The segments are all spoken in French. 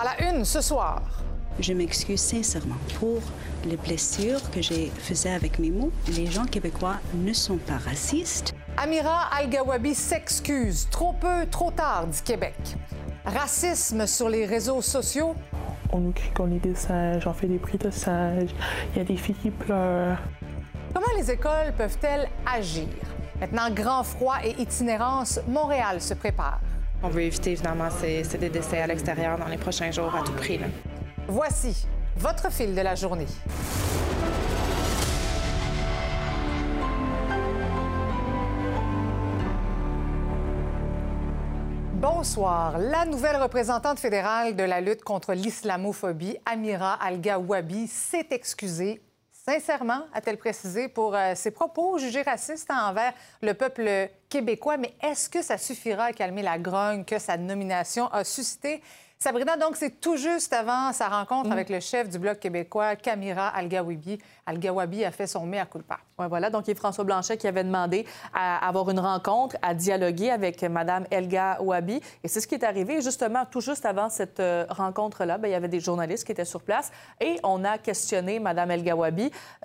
À la une ce soir. Je m'excuse sincèrement pour les blessures que j'ai faites avec mes mots. Les gens québécois ne sont pas racistes. Amira Al-Gawabi s'excuse. Trop peu, trop tard, dit Québec. Racisme sur les réseaux sociaux. On nous crie qu'on est des singes, on fait des prix de singes, il y a des filles qui pleurent. Comment les écoles peuvent-elles agir? Maintenant, grand froid et itinérance, Montréal se prépare. On veut éviter évidemment ces, décès à l'extérieur dans les prochains jours à tout prix. Voici votre fil de la journée. Bonsoir. La nouvelle représentante fédérale de la lutte contre l'islamophobie, Amira Al-Gawabi, s'est excusée sincèrement, a-t-elle précisé, pour euh, ses propos jugés racistes envers le peuple québécois. Mais est-ce que ça suffira à calmer la grogne que sa nomination a suscité? Sabrina, donc, c'est tout juste avant sa rencontre avec le chef du Bloc québécois, Kamira Al-Gawabi. Al-Gawabi a fait son mea culpa. Oui, voilà. Donc, il y a François Blanchet qui avait demandé à avoir une rencontre, à dialoguer avec Mme Elga Wabi. Et c'est ce qui est arrivé. Justement, tout juste avant cette euh, rencontre-là, bien, il y avait des journalistes qui étaient sur place et on a questionné Mme Elga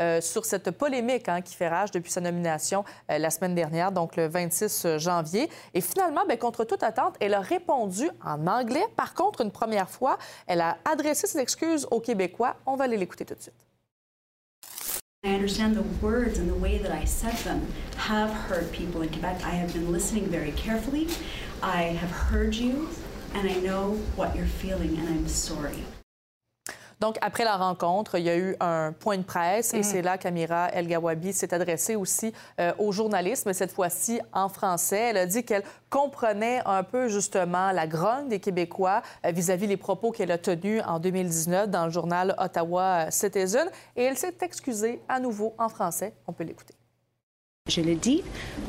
euh, sur cette polémique hein, qui fait rage depuis sa nomination euh, la semaine dernière, donc le 26 janvier. Et finalement, bien, contre toute attente, elle a répondu en anglais. Par contre, première fois, elle a adressé ses excuses aux Québécois. On va aller l'écouter tout de suite. I understand the words and the way that I said them have hurt people in Quebec. I have been listening very carefully. I have heard you, and I know what you're feeling, and I'm sorry. Donc, après la rencontre, il y a eu un point de presse et Mhm. c'est là qu'Amira El Gawabi s'est adressée aussi euh, aux journalistes, mais cette fois-ci en français. Elle a dit qu'elle comprenait un peu justement la grogne des Québécois euh, vis-à-vis les propos qu'elle a tenus en 2019 dans le journal Ottawa Citizen et elle s'est excusée à nouveau en français. On peut l'écouter. Je le dis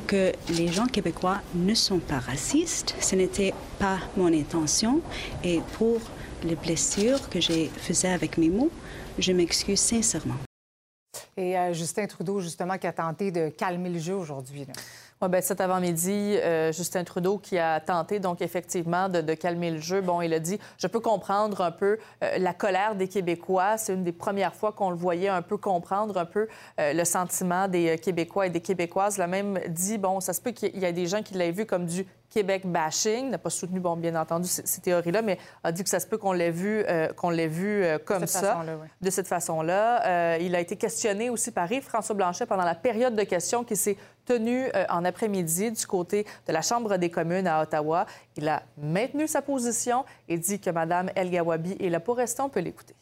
que les gens québécois ne sont pas racistes. Ce n'était pas mon intention. Et pour les blessures que j'ai faites avec mes mots, je m'excuse sincèrement. Et euh, Justin Trudeau, justement, qui a tenté de calmer le jeu aujourd'hui. Oui, bien, cet avant-midi, euh, Justin Trudeau qui a tenté, donc, effectivement, de, de calmer le jeu. Bon, il a dit Je peux comprendre un peu euh, la colère des Québécois. C'est une des premières fois qu'on le voyait un peu comprendre un peu euh, le sentiment des Québécois et des Québécoises. Il a même dit Bon, ça se peut qu'il y a des gens qui l'aient vu comme du Québec bashing, n'a pas soutenu, bon, bien entendu, ces, théories-là, mais a dit que ça se peut qu'on l'ait vu, euh, qu'on l'ait vu euh, comme ça, oui. de cette façon-là. Euh, il a été questionné aussi par Yves-François Blanchet pendant la période de questions qui s'est tenue en après-midi du côté de la Chambre des communes à Ottawa. Il a maintenu sa position et dit que Mme El Gawabi est là pour rester. On peut l'écouter.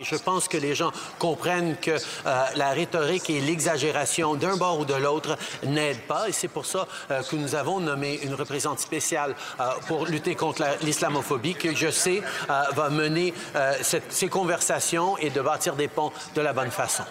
Je pense que les gens comprennent que euh, la rhétorique et l'exagération d'un bord ou de l'autre n'aident pas. Et c'est pour ça euh, que nous avons nommé une représentante spéciale euh, pour lutter contre la- l'islamophobie, que je sais va mener ces conversations et de bâtir des ponts de la bonne façon.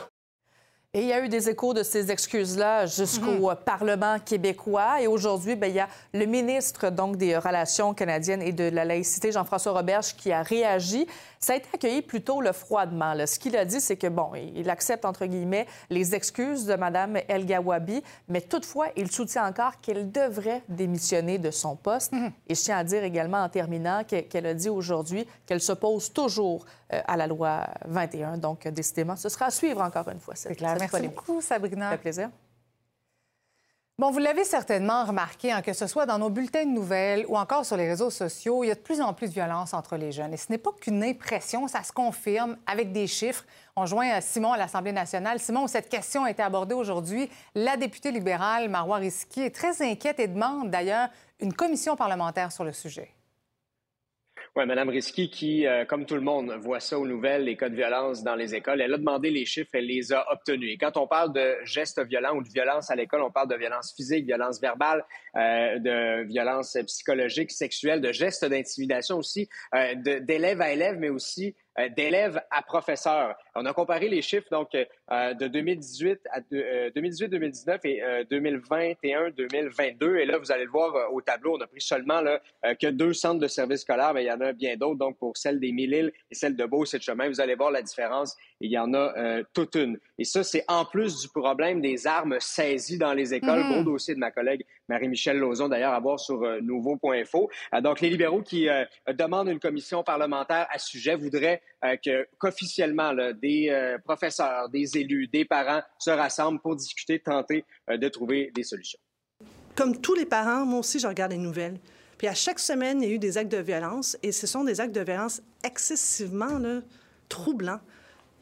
Et il y a eu des échos de ces excuses-là jusqu'au euh, Parlement québécois. Et aujourd'hui, bien, il y a le ministre donc, des Relations canadiennes et de la laïcité, Jean-François Roberge, qui a réagi. Ça a été accueilli plutôt le froidement. là. Ce qu'il a dit, c'est que, bon, il accepte, entre guillemets, les excuses de Mme El Gawabi, mais toutefois, il soutient encore qu'elle devrait démissionner de son poste. Et je tiens à dire également, en terminant, que- qu'elle a dit aujourd'hui qu'elle s'oppose toujours à la loi 21. Donc, euh, décidément, ce sera à suivre encore une fois. C'est clair. Merci beaucoup, Sabrina. Ça fait plaisir. Bon, vous l'avez certainement remarqué, hein, que ce soit dans nos bulletins de nouvelles ou encore sur les réseaux sociaux, il y a de plus en plus de violence entre les jeunes. Et ce n'est pas qu'une impression, ça se confirme avec des chiffres. On joint à Simon à l'Assemblée nationale. Simon, où cette question a été abordée aujourd'hui, la députée libérale Marois Risky est très inquiète et demande d'ailleurs une commission parlementaire sur le sujet. Oui, Mme Risky, qui, euh, comme tout le monde, voit ça aux nouvelles, les cas de violence dans les écoles, elle a demandé les chiffres, elle les a obtenus. Et quand on parle de gestes violents ou de violence à l'école, on parle de violence physique, violence verbale, euh, de violence psychologique, sexuelle, de gestes d'intimidation aussi, euh, d'élève à élève, mais aussi euh, d'élèves à professeurs. On a comparé les chiffres donc de 2018 à 2018-2019 et 2021-2022. Et là, vous allez le voir au tableau, on a pris seulement là, que deux centres de services scolaires, mais il y en a bien d'autres. Donc, pour celle des Mille-Îles et celle de Beauce et de Chemin, vous allez voir la différence. Il y en a toute une. Et ça, c'est en plus du problème des armes saisies dans les écoles. Gros dossier de ma collègue Marie-Michel Lozon, d'ailleurs, à voir sur nouveau.info. donc, les libéraux qui demandent une commission parlementaire à ce sujet voudraient euh, qu'officiellement des euh, professeurs, des élus, des parents se rassemblent pour discuter, tenter euh, de trouver des solutions. Comme tous les parents, moi aussi, je regarde les nouvelles. Puis à chaque semaine, il y a eu des actes de violence et ce sont des actes de violence excessivement troublants.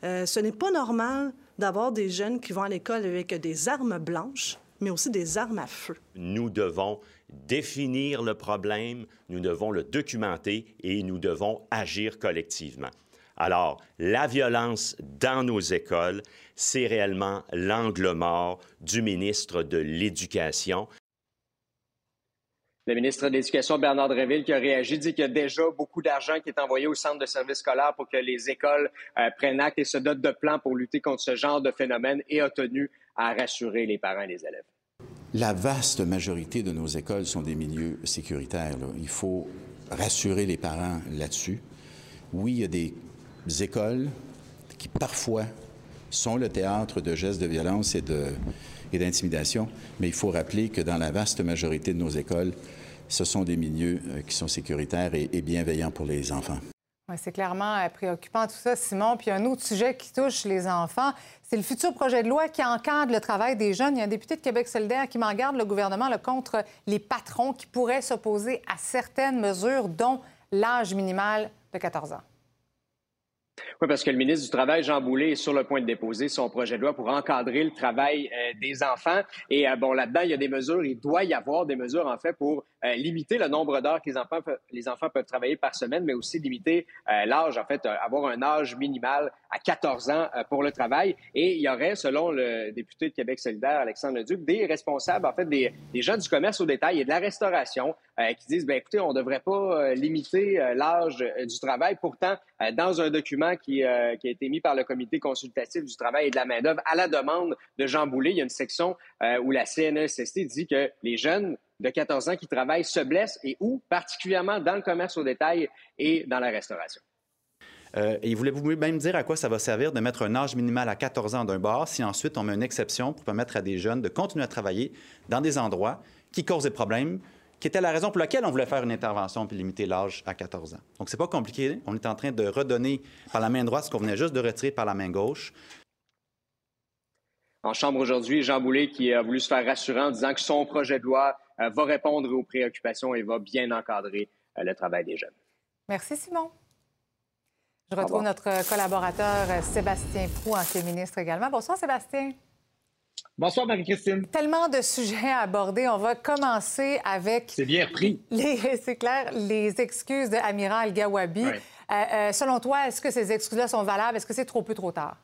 ce n'est pas normal d'avoir des jeunes qui vont à l'école avec des armes blanches, mais aussi des armes à feu. Nous devons définir le problème, nous devons le documenter et nous devons agir collectivement. Alors, la violence dans nos écoles, c'est réellement l'angle mort du ministre de l'Éducation. Le ministre de l'Éducation, Bernard Dréville, qui a réagi, dit qu'il y a déjà beaucoup d'argent qui est envoyé au centre de services scolaires pour que les écoles euh, prennent acte et se dotent de plans pour lutter contre ce genre de phénomène et a tenu à rassurer les parents et les élèves. La vaste majorité de nos écoles sont des milieux sécuritaires. Il faut rassurer les parents là-dessus. Oui, il y a des écoles qui parfois sont le théâtre de gestes de violence et d'intimidation, mais il faut rappeler que dans la vaste majorité de nos écoles, ce sont des milieux euh, qui sont sécuritaires et bienveillants pour les enfants c'est clairement euh, préoccupant tout ça, Simon. Puis un autre sujet qui touche les enfants, c'est le futur projet de loi qui encadre le travail des jeunes. Il y a un député de Québec solidaire qui m'en garde le gouvernement contre les patrons qui pourraient s'opposer à certaines mesures, dont l'âge minimal de 14 ans. Oui, parce que le ministre du Travail, Jean Boulet, est sur le point de déposer son projet de loi pour encadrer le travail euh, des enfants. Et euh, bon, là-dedans, il y a des mesures, il doit y avoir des mesures, en fait, pour euh, limiter le nombre d'heures que les enfants, les enfants peuvent travailler par semaine, mais aussi limiter l'âge, en fait, avoir un âge minimal à 14 ans pour le travail. Et il y aurait, selon le député de Québec solidaire, Alexandre Leduc, des responsables, en fait, des, des gens du commerce au détail et de la restauration qui disent, ben écoutez, on ne devrait pas limiter l'âge du travail. Pourtant, dans un document qui, euh, qui, a été mis par le Comité consultatif du travail et de la main-d'œuvre à la demande de Jean Boulet. Il y a une section euh, où la CNESST dit que les jeunes de 14 ans qui travaillent se blessent et où, particulièrement dans le commerce au détail et dans la restauration. Euh, et voulez-vous même dire à quoi ça va servir de mettre un âge minimal à 14 ans d'un bar si ensuite on met une exception pour permettre à des jeunes de continuer à travailler dans des endroits qui causent des problèmes, qui était la raison pour laquelle on voulait faire une intervention puis limiter l'âge à 14 ans? Donc, c'est pas compliqué. On est en train de redonner par la main droite ce qu'on venait juste de retirer par la main gauche. En Chambre aujourd'hui, Jean Boulet qui a voulu se faire rassurant en disant que son projet de loi va répondre aux préoccupations et va bien encadrer euh, le travail des jeunes. Merci, Simon. Je retrouve notre collaborateur euh, Sébastien Prou, ancien ministre également. Bonsoir, Sébastien. Bonsoir, Marie-Christine. Tellement de sujets à aborder. On va commencer avec. C'est bien repris. C'est clair, les excuses de Amiral Gawabi. Euh, euh, selon toi, est-ce que ces excuses-là sont valables? Est-ce que c'est trop peu, trop tard?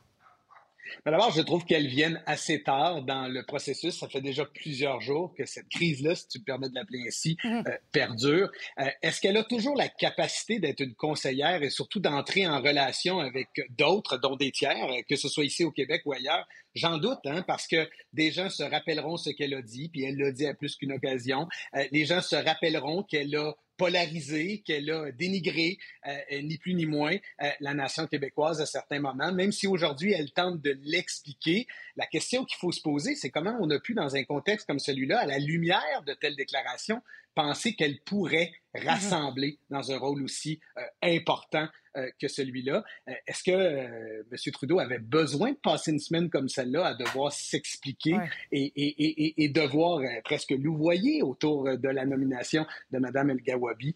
D'abord, je trouve qu'elles viennent assez tard dans le processus. Ça fait déjà plusieurs jours que cette crise-là, si tu me permets de l'appeler ainsi, mhm. euh, perdure. Euh, est-ce qu'elle a toujours la capacité d'être une conseillère et surtout d'entrer en relation avec d'autres, dont des tiers, euh, que ce soit ici au Québec ou ailleurs? J'en doute, hein, parce que des gens se rappelleront ce qu'elle a dit, puis elle l'a dit à plus qu'une occasion. les gens se rappelleront qu'elle a polarisé, qu'elle a dénigré, euh, ni plus ni moins, euh, la nation québécoise à certains moments, même si aujourd'hui elle tente de l'expliquer. La question qu'il faut se poser, c'est comment on a pu, dans un contexte comme celui-là, à la lumière de telles déclarations, penser qu'elle pourrait mm-hmm. rassembler dans un rôle aussi euh, important euh, que celui-là. Euh, est-ce que M. Trudeau avait besoin de passer une semaine comme celle-là à devoir s'expliquer et, et, et, devoir presque louvoyer autour de la nomination de Mme El Gawabi?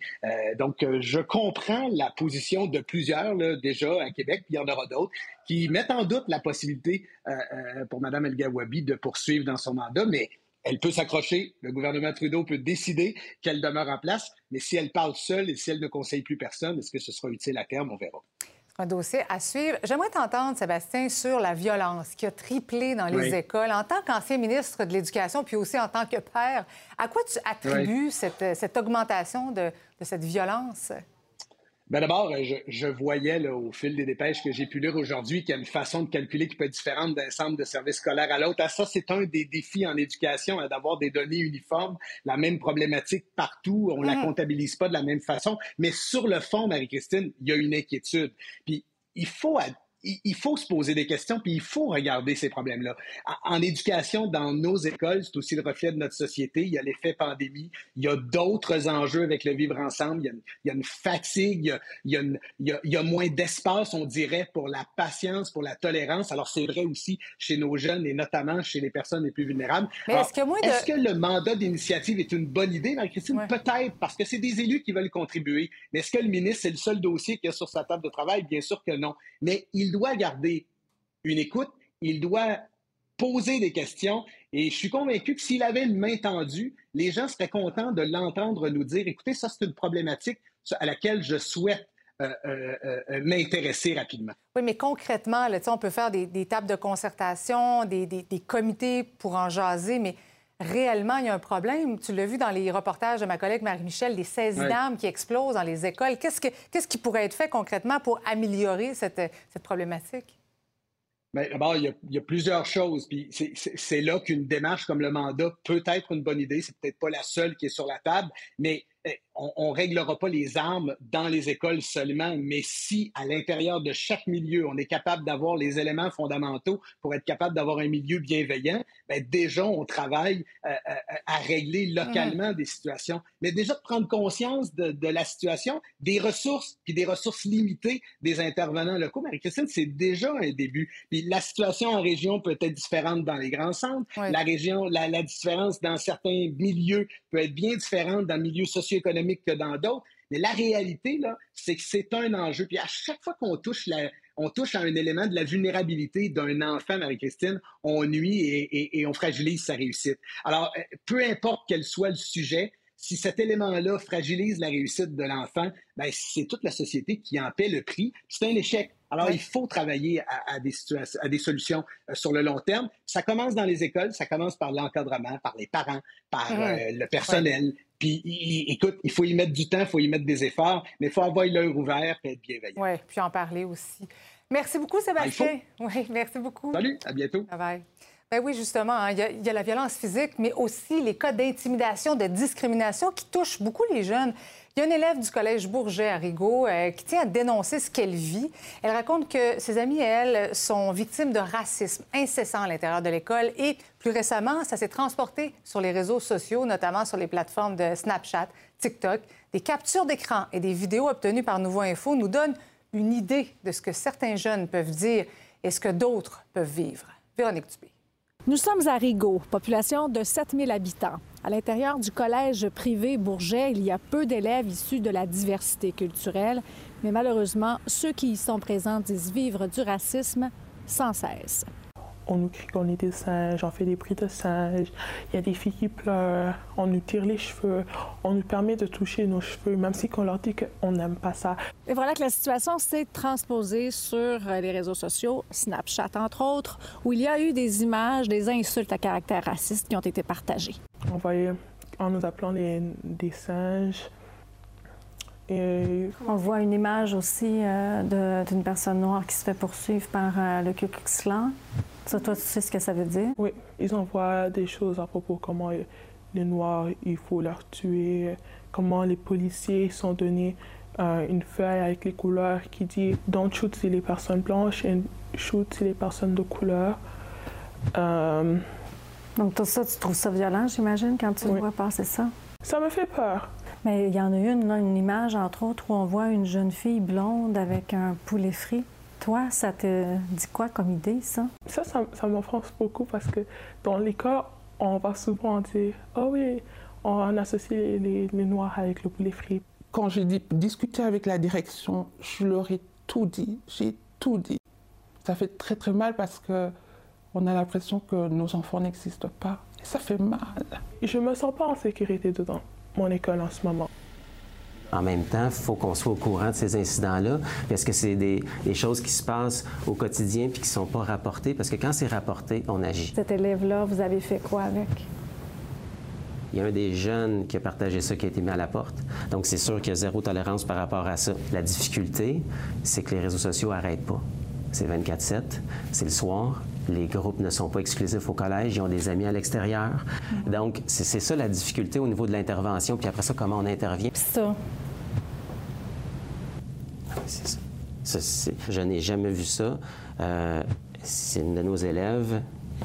donc, je comprends la position de plusieurs là, déjà à Québec, puis il y en aura d'autres, qui mettent en doute la possibilité pour Mme El Gawabi de poursuivre dans son mandat, mais elle peut s'accrocher, le gouvernement Trudeau peut décider qu'elle demeure en place, mais si elle parle seule et si elle ne conseille plus personne, est-ce que ce sera utile à terme? On verra. Un dossier à suivre. J'aimerais t'entendre, Sébastien, sur la violence qui a triplé dans les écoles. En tant qu'ancien ministre de l'Éducation, puis aussi en tant que père, à quoi tu attribues cette, augmentation de cette violence? Ben d'abord, je, je, voyais là, au fil des dépêches que j'ai pu lire aujourd'hui qu'il y a une façon de calculer qui peut être différente d'un centre de service scolaire à l'autre. Ah, ça, c'est un des défis en éducation, hein, d'avoir des données uniformes, la même problématique partout. On ne la mm. comptabilise pas de la même façon. Mais sur le fond, Marie-Christine, il y a une inquiétude. Puis il faut il faut se poser des questions, puis il faut regarder ces problèmes-là. En éducation, dans nos écoles, c'est aussi le reflet de notre société. Il y a l'effet pandémie, il y a d'autres enjeux avec le vivre ensemble, il y a une, fatigue, il y a, moins d'espace, on dirait, pour la patience, pour la tolérance. Alors, c'est vrai aussi chez nos jeunes et notamment chez les personnes les plus vulnérables. est-ce que, le mandat d'initiative est une bonne idée, Marie-Christine? Peut-être, parce que c'est des élus qui veulent contribuer. Mais est-ce que le ministre, c'est le seul dossier qu'il y a sur sa table de travail? Bien sûr que non. Mais il il doit garder une écoute, il doit poser des questions. Et je suis convaincu que s'il avait une main tendue, les gens seraient contents de l'entendre nous dire, écoutez, ça c'est une problématique à laquelle je souhaite euh, euh, euh, m'intéresser rapidement. Oui, mais concrètement, on peut faire des, tables de concertation, des, comités pour en jaser, mais réellement, il y a un problème. Tu l'as vu dans les reportages de ma collègue Marie-Michel, les saisies d'armes qui explosent dans les écoles. Qu'est-ce, que, qu'est-ce qui pourrait être fait concrètement pour améliorer cette, cette problématique? Bien, d'abord, il y, a, plusieurs choses. Puis c'est, c'est là qu'une démarche comme le mandat peut être une bonne idée. C'est peut-être pas la seule qui est sur la table, mais eh, on ne réglera pas les armes dans les écoles seulement, mais si à l'intérieur de chaque milieu, on est capable d'avoir les éléments fondamentaux pour être capable d'avoir un milieu bienveillant, bien, déjà, on travaille euh, euh, à régler localement des situations. Mais déjà de prendre conscience de, la situation, des ressources, puis des ressources limitées des intervenants locaux. Marie-Christine, c'est déjà un début. Puis la situation en région peut être différente dans les grands centres. La région, la, la différence dans certains milieux peut être bien différente dans le milieu socio-économique que dans d'autres. Mais la réalité, c'est que c'est un enjeu. Puis à chaque fois qu'on touche à un élément de la vulnérabilité d'un enfant, Marie-Christine, on nuit et, on fragilise sa réussite. Alors, euh, peu importe quel soit le sujet, si cet élément-là fragilise la réussite de l'enfant, ben, c'est toute la société qui en paie le prix. C'est un échec. Alors, il faut travailler à, des situations, à des solutions euh, sur le long terme. Ça commence dans les écoles, ça commence par l'encadrement, par les parents, par euh, le personnel, puis, écoute, il faut y mettre du temps, il faut y mettre des efforts, mais il faut avoir l'œil ouvert et être bienveillant. Oui, puis en parler aussi. Merci beaucoup, Sébastien. oui, merci beaucoup. Salut, à bientôt. Bye bye. Ben oui, justement, hein, il y, a la violence physique, mais aussi les cas d'intimidation, de discrimination qui touchent beaucoup les jeunes. Il y a une élève du collège Bourget à Rigaud euh, qui tient à dénoncer ce qu'elle vit. Elle raconte que ses amis et elle sont victimes de racisme incessant à l'intérieur de l'école et plus récemment, ça s'est transporté sur les réseaux sociaux, notamment sur les plateformes de Snapchat, TikTok. Des captures d'écran et des vidéos obtenues par Nouveau Info nous donnent une idée de ce que certains jeunes peuvent dire et ce que d'autres peuvent vivre. Véronique Dubé. Nous sommes à Rigaud, population de 7000 habitants. À l'intérieur du collège privé Bourget, il y a peu d'élèves issus de la diversité culturelle, mais malheureusement, ceux qui y sont présents disent vivre du racisme sans cesse on nous crie qu'on est des singes, on fait des prix de singes, il y a des filles qui pleurent, on nous tire les cheveux, on nous permet de toucher nos cheveux, même si on leur dit qu'on n'aime pas ça. Et voilà que la situation s'est transposée sur euh, les réseaux sociaux, Snapchat entre autres, où il y a eu des images, des insultes à caractère raciste qui ont été partagées. On voyait en nous appelant des singes, et... On voit une image aussi euh, d'une personne noire qui se fait poursuivre par euh, le Ku Klux Klan. Ça, toi, tu sais ce que ça veut dire? Oui, ils envoient des choses à propos de comment les Noirs, il faut leur tuer, comment les policiers sont donnés euh, une feuille avec les couleurs qui dit « Don't shoot si les personnes blanches et shoot si les personnes de couleur Donc, tout ça, tu trouves ça violent, j'imagine, quand tu vois passer ça? Ça me fait peur. Mais il y en a une, une image, entre autres, où on voit une jeune fille blonde avec un poulet frit. Toi, ça te dit quoi comme idée, ça? Ça, ça, m'offense beaucoup parce que dans l'école, on va souvent dire Oh oui, on associe les, les, Noirs avec le poulet frit. Quand j'ai discuté avec la direction, je leur ai tout dit. J'ai tout dit. Ça fait très très mal parce que on a l'impression que nos enfants n'existent pas. Et ça fait mal. Je me sens pas en sécurité dedans mon école en ce moment. En même temps, il faut qu'on soit au courant de ces incidents-là, parce que c'est des, choses qui se passent au quotidien puis qui ne sont pas rapportées, parce que quand c'est rapporté, on agit. Cet élève-là, vous avez fait quoi avec? Il y a un des jeunes qui a partagé ça qui a été mis à la porte. Donc, c'est sûr qu'il y a zéro tolérance par rapport à ça. La difficulté, c'est que les réseaux sociaux n'arrêtent pas. C'est 24-7, c'est le soir. Les groupes ne sont pas exclusifs au collège, ils ont des amis à l'extérieur. Donc, c'est ça la difficulté au niveau de l'intervention. Puis après ça, comment on intervient. Ça, C'est ça. Ça, je n'ai jamais vu ça. Euh, c'est une de nos élèves.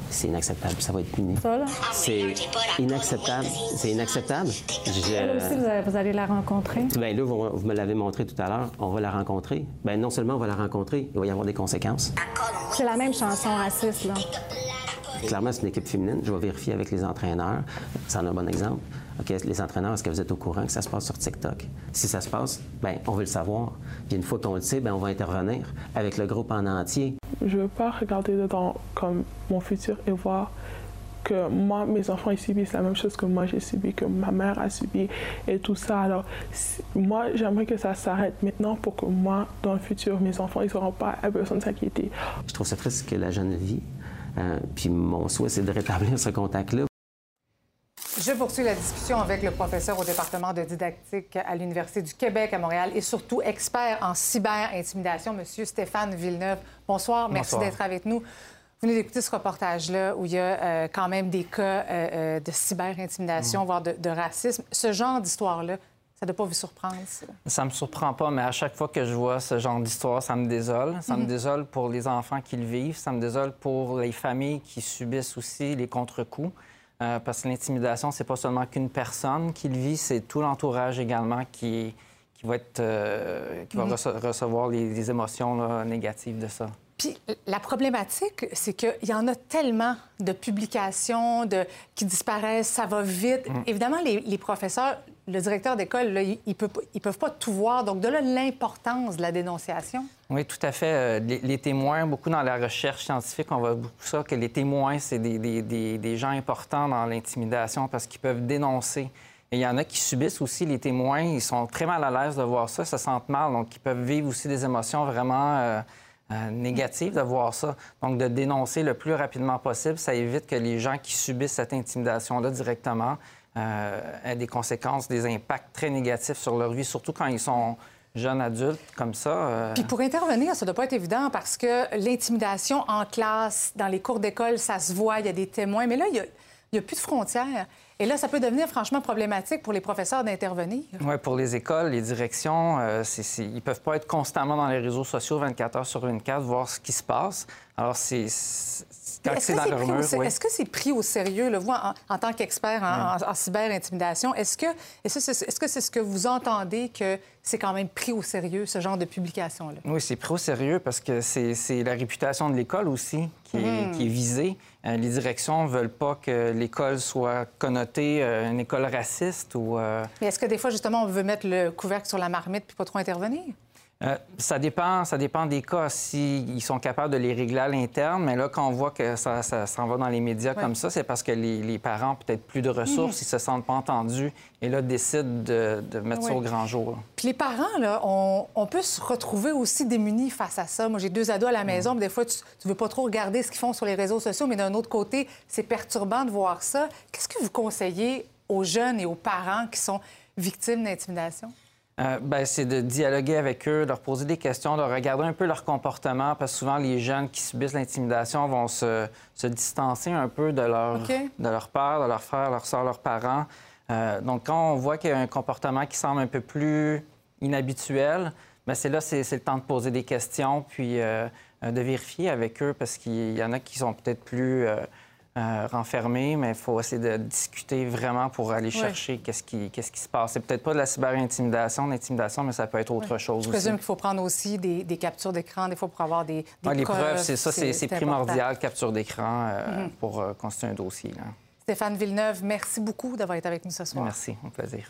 C'est inacceptable. Ça va être puni. ça, là? C'est inacceptable. C'est inacceptable. Je- Elle aussi, vous, allez- la rencontrer? Ben là, vous, vous me l'avez montré tout à l'heure, on va la rencontrer. Ben non seulement on va la rencontrer, il va y avoir des conséquences. C'est la même chanson raciste, là. Clairement, c'est une équipe féminine. Je vais vérifier avec les entraîneurs. C'est un bon exemple. OK, les entraîneurs, est-ce que vous êtes au courant que ça se passe sur TikTok? Si ça se passe, ben on veut le savoir. Puis une fois qu'on le sait, ben on va intervenir avec le groupe en entier. Je veux pas regarder dedans comme mon futur et voir que moi, mes enfants, ils subissent la même chose que moi, j'ai subi, que ma mère a subi et tout ça. Alors, si- moi, j'aimerais que ça s'arrête maintenant pour que moi, dans le futur, mes enfants, ils n'auront pas besoin de s'inquiéter. Je trouve ça triste que la jeune vit. Euh, puis mon souhait, c'est de rétablir ce contact-là. Je poursuis la discussion avec le professeur au département de didactique à l'Université du Québec à Montréal et surtout expert en cyber-intimidation, M. Stéphane Villeneuve. Bonsoir, merci d'être avec nous. Vous venez d'écouter ce reportage-là où il y a euh, quand même des cas euh, euh, de cyber-intimidation, Mm. voire de, de racisme. Ce genre d'histoire-là, ça ne doit pas vous surprendre. ça? Ça me surprend pas, mais à chaque fois que je vois ce genre d'histoire, ça me désole. Ça me Mhm. désole pour les enfants qui le vivent. Ça me désole pour les familles qui subissent aussi les contre-coups. Euh, parce que l'intimidation, c'est pas seulement qu'une personne qui le vit, c'est tout l'entourage également qui, qui va, être, euh, qui va Mhm. rece- recevoir les, les émotions là, négatives de ça. Puis la problématique, c'est qu'il y en a tellement de publications de, qui disparaissent, ça va vite. Mm. Évidemment, les, les professeurs, le directeur d'école, ils ne peuvent, pas- tout voir. Donc, de là, l'importance de la dénonciation. Oui, tout à fait. Euh, Les, témoins, beaucoup dans la recherche scientifique, on voit beaucoup ça, que les témoins, c'est des gens importants dans l'intimidation parce qu'ils peuvent dénoncer. Et il y en a qui subissent aussi les témoins. Ils sont très mal à l'aise de voir ça, se sentent mal, donc ils peuvent vivre aussi des émotions vraiment euh, euh, négatives de voir ça. Donc, de dénoncer le plus rapidement possible, ça évite que les gens qui subissent cette intimidation-là directement euh, des conséquences, des impacts très négatifs sur leur vie, surtout quand ils sont jeunes adultes comme ça. euh, Puis pour intervenir, ça ne doit pas être évident parce que l'intimidation en classe, dans les cours d'école, ça se voit, il y a des témoins. Mais là, il n'y a, il y a plus de frontières. Et là, ça peut devenir franchement problématique pour les professeurs d'intervenir. Oui, pour les écoles, les directions, euh, ils ne peuvent pas être constamment dans les réseaux sociaux 24 heures sur 24, voir ce qui se passe. Alors, c'est Est-ce que c'est pris, au oui. pris sérieux, là, vous, en, en tant qu'expert en, en- en cyber-intimidation? Est-ce que c'est c'est ce que vous entendez que c'est quand même pris au sérieux, ce genre de publication-là? Oui, c'est pris au sérieux parce que c'est la réputation de l'école aussi qui est, qui est visée. Euh, les directions ne veulent pas que l'école soit connotée euh, une école raciste ou... euh, Mais est-ce que des fois, justement, on veut mettre le couvercle sur la marmite puis pas trop intervenir? Euh, ça dépend, ça dépend des cas. S'ils sont capables de les régler à l'interne, mais là, quand on voit que ça, ça s'en va dans les médias Ouais. comme ça, c'est parce que les, les parents peut-être plus de ressources, Mhm. ils se sentent pas entendus, et là, décident de, de mettre ça au grand jour. Puis les parents, là, on, on peut se retrouver aussi démunis face à ça. Moi, j'ai deux ados à la maison, puis des fois, tu ne veux pas trop regarder ce qu'ils font sur les réseaux sociaux, mais d'un autre côté, c'est perturbant de voir ça. Qu'est-ce que vous conseillez aux jeunes et aux parents qui sont victimes d'intimidation? Euh, ben, c'est de dialoguer avec eux, leur poser des questions, de regarder un peu leur comportement, parce que souvent, les jeunes qui subissent l'intimidation vont se, se distancer un peu de leur, OK. de leur père, de leur frère, leur soeur, leurs parents. Euh, donc, quand on voit qu'il y a un comportement qui semble un peu plus inhabituel, ben, c'est là, c'est c'est le temps de poser des questions, puis euh, de vérifier avec eux, parce qu'il y en a qui sont peut-être plus euh, renfermés, mais il faut essayer de discuter vraiment pour aller chercher qu'est-ce qui, qu'est-ce qui se passe. C'est peut-être pas de la cyber-intimidation, l'intimidation, mais ça peut être autre chose Je présume qu'il faut prendre aussi des, des captures d'écran, des fois, pour avoir des, des Ouais, les preuves. preuves, c'est ça, c'est primordial, capture d'écran, euh, Mhm. pour euh, constituer un dossier. là. Stéphane Villeneuve, merci beaucoup d'avoir été avec nous ce soir. Merci, un plaisir.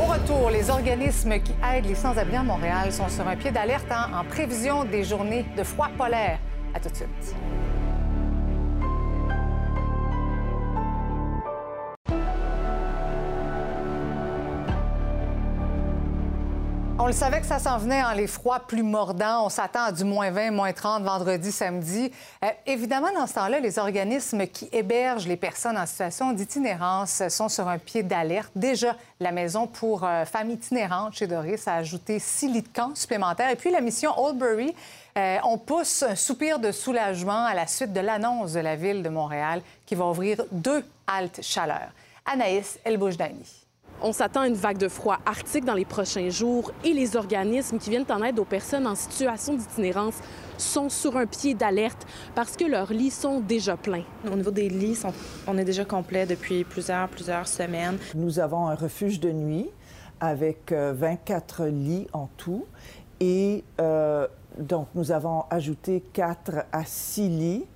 Au retour, les organismes qui aident les sans-abri à Montréal sont sur un pied d'alerte hein, en prévision des journées de froid polaire. À tout de suite. On le savait que ça s'en venait en les froids plus mordants. On s'attend à du moins 20, moins 30 vendredi, samedi. Euh, évidemment, dans ce temps-là, les organismes qui hébergent les personnes en situation d'itinérance sont sur un pied d'alerte. Déjà, la maison pour euh, femmes itinérantes chez Doris a ajouté six lits de camp supplémentaires. Et puis, la mission Oldbury, euh, on pousse un soupir de soulagement à la suite de l'annonce de la Ville de Montréal qui va ouvrir deux haltes chaleur. Anaïs Elboujdani. On s'attend à une vague de froid arctique dans les prochains jours et les organismes qui viennent en aide aux personnes en situation d'itinérance sont sur un pied d'alerte parce que leurs lits sont déjà pleins. Au niveau des lits, on est déjà complet depuis plusieurs, plusieurs semaines. Nous avons un refuge de nuit avec 24 euh, lits en tout et euh, donc nous avons ajouté 4 à 6 lits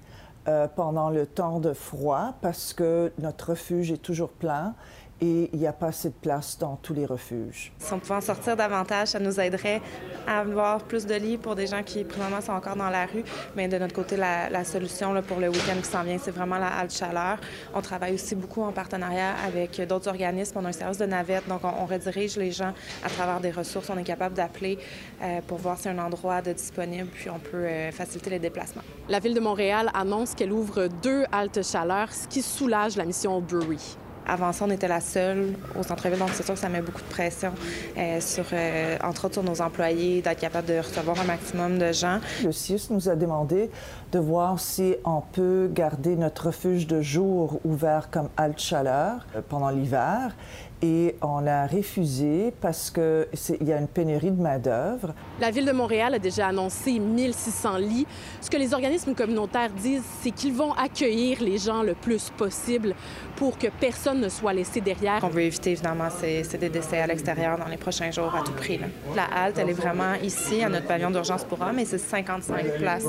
euh, pendant le temps de froid parce que notre refuge est toujours plein et il n'y a pas assez de place dans tous les refuges. Si on pouvait en sortir davantage, ça nous aiderait à avoir plus de lits pour des gens qui, présentement, sont encore dans la rue. Mais de notre côté, la, solution là, pour le week-end qui s'en vient, c'est vraiment la halte chaleur. On travaille aussi beaucoup en partenariat avec d'autres organismes. On a un service de navette, donc on, redirige les gens à travers des ressources. On est capable d'appeler euh, pour voir si un endroit de disponible, puis on peut euh, faciliter les déplacements. La Ville de Montréal annonce qu'elle ouvre deux haltes chaleur, ce qui soulage la mission Brewery. Avant ça, on était la seule au centre-ville, donc c'est sûr que ça met beaucoup de pression euh, sur, euh, entre autres, sur nos employés, d'être capable de recevoir un maximum de gens. Le CIUS nous a demandé de voir si on peut garder notre refuge de jour ouvert comme halte chaleur euh, pendant l'hiver et on a refusé parce qu'il y a une pénurie de main-d'œuvre. La Ville de Montréal a déjà annoncé 1600 lits. Ce que les organismes communautaires disent, c'est qu'ils vont accueillir les gens le plus possible pour que personne ne soit laissé derrière. On veut éviter, évidemment, c'est des décès à l'extérieur dans les prochains jours à tout prix. La halte, elle est vraiment ici, à notre pavillon d'urgence pour hommes, et c'est 55 places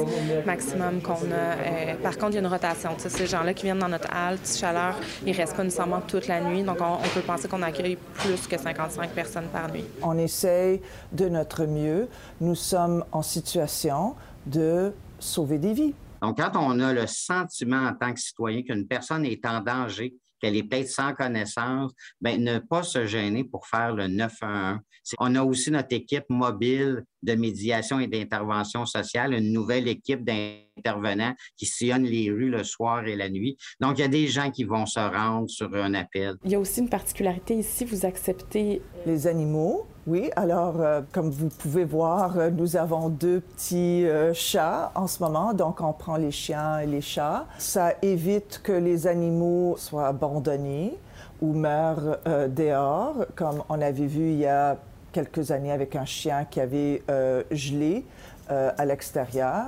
maximum qu'on a. Euh, par contre, il y a une rotation. ces gens-là qui viennent dans notre halte, chaleur, ils restent pas nécessairement toute la nuit, donc on, peut penser qu'on accueille plus que 55 personnes par nuit. On essaye de notre mieux. Nous sommes en situation de sauver des vies. Donc, quand on a le sentiment en tant que citoyen qu'une personne est en danger, qu'elle est peut-être sans connaissance, bien, ne pas se gêner pour faire le 911. On a aussi notre équipe mobile de médiation et d'intervention sociale, une nouvelle équipe d'intervenants qui sillonnent les rues le soir et la nuit. Donc, il y a des gens qui vont se rendre sur un appel. Il y a aussi une particularité ici, vous acceptez... Les animaux, oui, alors euh, comme vous pouvez voir, euh, nous avons deux petits euh, chats en ce moment, donc on prend les chiens et les chats. Ça évite que les animaux soient abandonnés ou meurent dehors, comme on avait vu il y a quelques années avec un chien qui avait gelé à l'extérieur.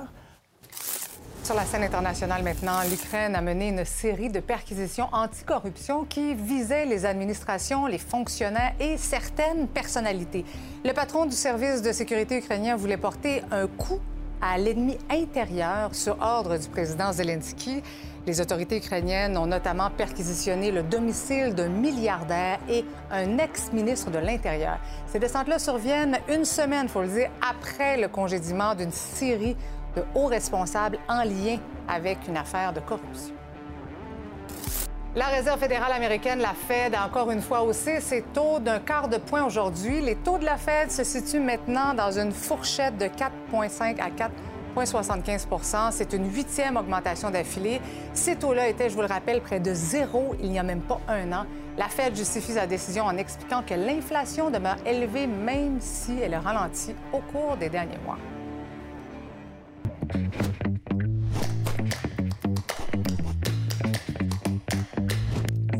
Sur la scène internationale maintenant, l'Ukraine a mené une série de perquisitions anticorruption qui visaient les administrations, les fonctionnaires et certaines personnalités. Le patron du service de sécurité ukrainien voulait porter un coup à l'ennemi intérieur sur ordre du président Zelensky. Les autorités ukrainiennes ont notamment perquisitionné le domicile d'un milliardaire et un ex-ministre de l'Intérieur. Ces descentes-là surviennent une semaine, faut le dire, après le congédiement d'une série de hauts responsables en lien avec une affaire de corruption. La Réserve fédérale américaine, la Fed, a encore une fois haussé ses taux d'un quart de point aujourd'hui. Les taux de la Fed se situent maintenant dans une fourchette de 4,5 à 4,75 C'est une huitième augmentation d'affilée. Ces taux-là étaient, je vous le rappelle, près de zéro il n'y a même pas un an. La Fed justifie sa décision en expliquant que l'inflation demeure élevée même si elle a ralenti au cours des derniers mois.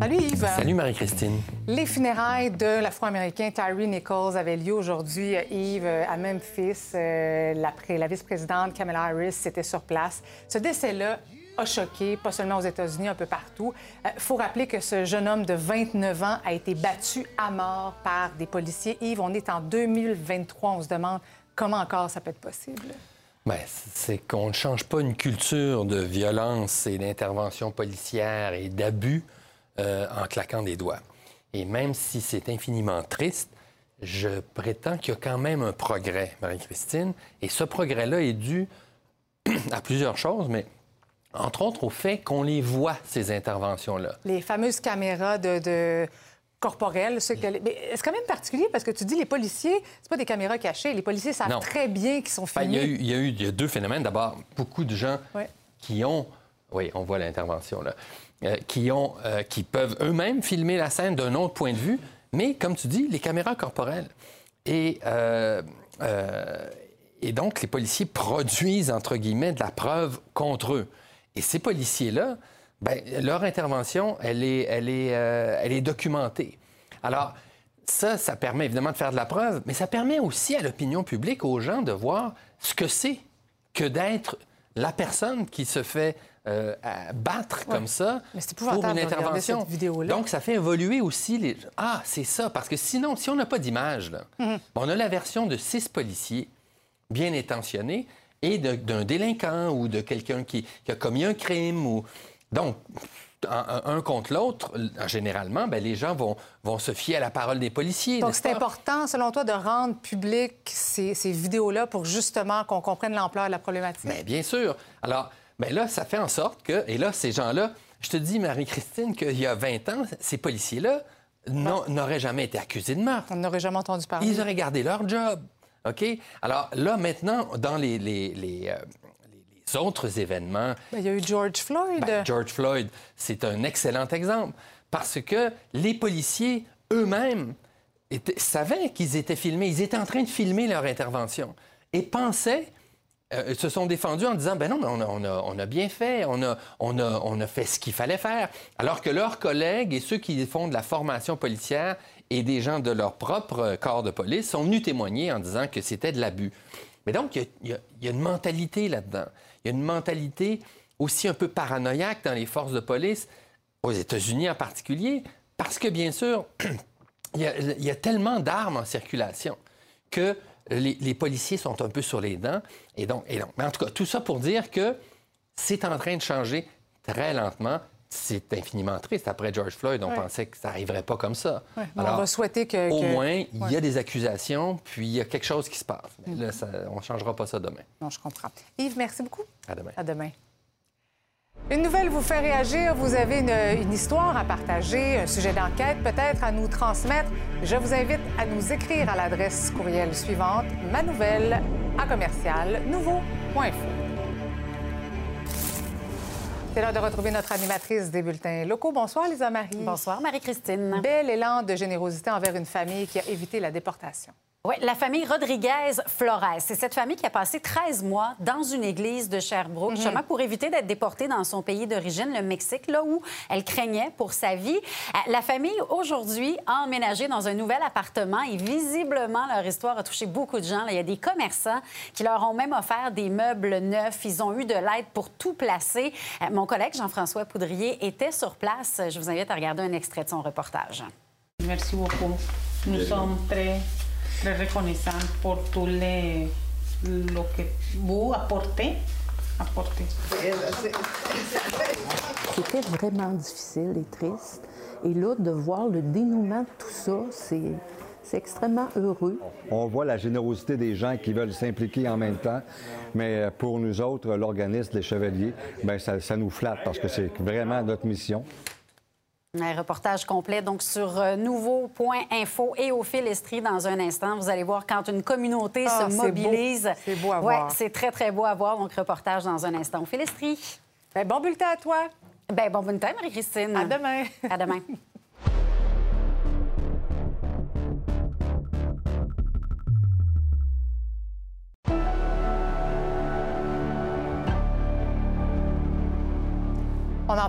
Salut Yves. Salut Marie-Christine. Les funérailles de l'Afro-Américain Tyree Nichols avaient lieu aujourd'hui, Yves, à Memphis. Euh, la, vice-présidente Kamala Harris était sur place. Ce décès-là a choqué, pas seulement aux États-Unis, un peu partout. Il euh, faut rappeler que ce jeune homme de 29 ans a été battu à mort par des policiers. Yves, on est en 2023. On se demande comment encore ça peut être possible. Bien, c'est qu'on ne change pas une culture de violence et d'intervention policière et d'abus euh, en claquant des doigts. Et même si c'est infiniment triste, je prétends qu'il y a quand même un progrès, Marie-Christine. Et ce progrès-là est dû à plusieurs choses, mais entre autres au fait qu'on les voit, ces interventions-là. Les fameuses caméras de corporelle. Ce que... Mais c'est quand même particulier? Parce que tu dis les policiers, c'est pas des caméras cachées. Les policiers savent Non. très bien qu'ils sont Ben, il, y a filmés. eu, il, y a eu, il y a deux phénomènes. D'abord, beaucoup de gens qui ont, oui, on voit l'intervention là, euh, qui ont, euh, qui peuvent eux-mêmes filmer la scène d'un autre point de vue, mais comme tu dis, les caméras corporelles. Et, euh, et donc, les policiers produisent, entre guillemets, de la preuve contre eux. Et ces policiers-là, ben, leur intervention, elle est, elle, est, euh, elle est documentée. Alors, ça, ça permet évidemment de faire de la preuve, mais ça permet aussi à l'opinion publique, aux gens, de voir ce que c'est que d'être la personne qui se fait euh, à- battre Ouais. comme ça Mais pour une intervention. cette. Donc, ça fait évoluer aussi les... Ah, c'est ça, parce que sinon, si on n'a pas d'image, là, Mhm. on a la version de six policiers bien intentionnés et d'un délinquant ou de quelqu'un qui, qui a commis un crime. Ou... Donc, un, contre l'autre, l- généralement, ben, les gens vont, vont se fier à la parole des policiers. Donc, c'est important, selon toi, de rendre public ces, ces vidéos-là pour justement qu'on comprenne l'ampleur de la problématique? Bien, bien sûr. Alors, ben là, ça fait en sorte que, et là, ces gens-là, je te dis, Marie-Christine, qu'il y a 20 ans, ces policiers-là n'auraient jamais été accusés de meurtre. On n'aurait jamais entendu parler. Ils auraient gardé leur job. OK? Alors là, maintenant, dans les, les- euh, les- les autres événements, Ben, Il y a eu George Floyd. ben, George Floyd, c'est un excellent exemple parce que les policiers eux-mêmes étaient- savaient qu'ils étaient filmés. Ils étaient en train de filmer leur intervention et pensaient, euh, se sont défendus en disant, ben non, mais on a, on a- on a bien fait, on a, on, a, on a fait ce qu'il fallait faire. Alors que leurs collègues et ceux qui font de la formation policière et des gens de leur propre corps de police sont venus témoigner en disant que c'était de l'abus. Mais donc, y y, il y a une mentalité là-dedans. Il y a une mentalité aussi un peu paranoïaque dans les forces de police, aux États-Unis en particulier, parce que, bien sûr, il y a, tellement d'armes en circulation que les, policiers sont un peu sur les dents. Et donc, et donc, mais en tout cas, tout ça pour dire que c'est en train de changer très lentement. C'est infiniment triste. Après George Floyd, on Ouais. pensait que ça n'arriverait pas comme ça. Ouais, on va souhaiter que- Au que- moins, il y a des accusations, puis il y a quelque chose qui se passe. Mais là, ça- on ne changera pas ça demain. Non, je comprends. Yves, merci beaucoup. À demain. À demain. Une nouvelle vous fait réagir. Vous avez une, une histoire à partager, un sujet d'enquête peut-être à nous transmettre. Je vous invite à nous écrire à l'adresse courriel suivante manouvelle à commercial nouveau.info. C'est l'heure de retrouver notre animatrice des bulletins locaux. Bonsoir, Lisa Marie. Bonsoir, Marie-Christine. Bel élan de générosité envers une famille qui a évité la déportation. Oui, la famille Rodriguez Flores. C'est cette famille qui a passé 13 mois dans une église de Sherbrooke, justement pour éviter d'être déportée dans son pays d'origine, le Mexique, là où elle craignait pour sa vie. Euh, La famille, aujourd'hui, a emménagé dans un nouvel appartement et visiblement, leur histoire a touché beaucoup de gens. Là, Il y a des commerçants qui leur ont même offert des meubles neufs. Ils ont eu de l'aide pour tout placer. Euh, Mon collègue Jean-François Poudrier était sur place. Je vous invite à regarder un extrait de son reportage. Merci beaucoup. Nous sommes très, très reconnaissants pour tout les, lo que vous apportez. apportez. C'était vraiment difficile et triste. Et là, de voir le dénouement de tout ça, c'est c'est extrêmement heureux. On voit la générosité des gens qui veulent s'impliquer en même temps, mais pour nous autres, l'organisme, les chevaliers, bien, ça, ça nous flatte parce que c'est vraiment notre mission. Un reportage complet donc sur euh, nouveau.info et au fil Estrie dans un instant. Vous allez voir quand une communauté Ah, se mobilise. C'est beau à Ouais, voir. c'est très, très beau à voir. Donc, reportage dans un instant. Au fil Estrie. Ben, bon bulletin à toi. Ben, bon bulletin, Marie-Christine. À demain. À demain.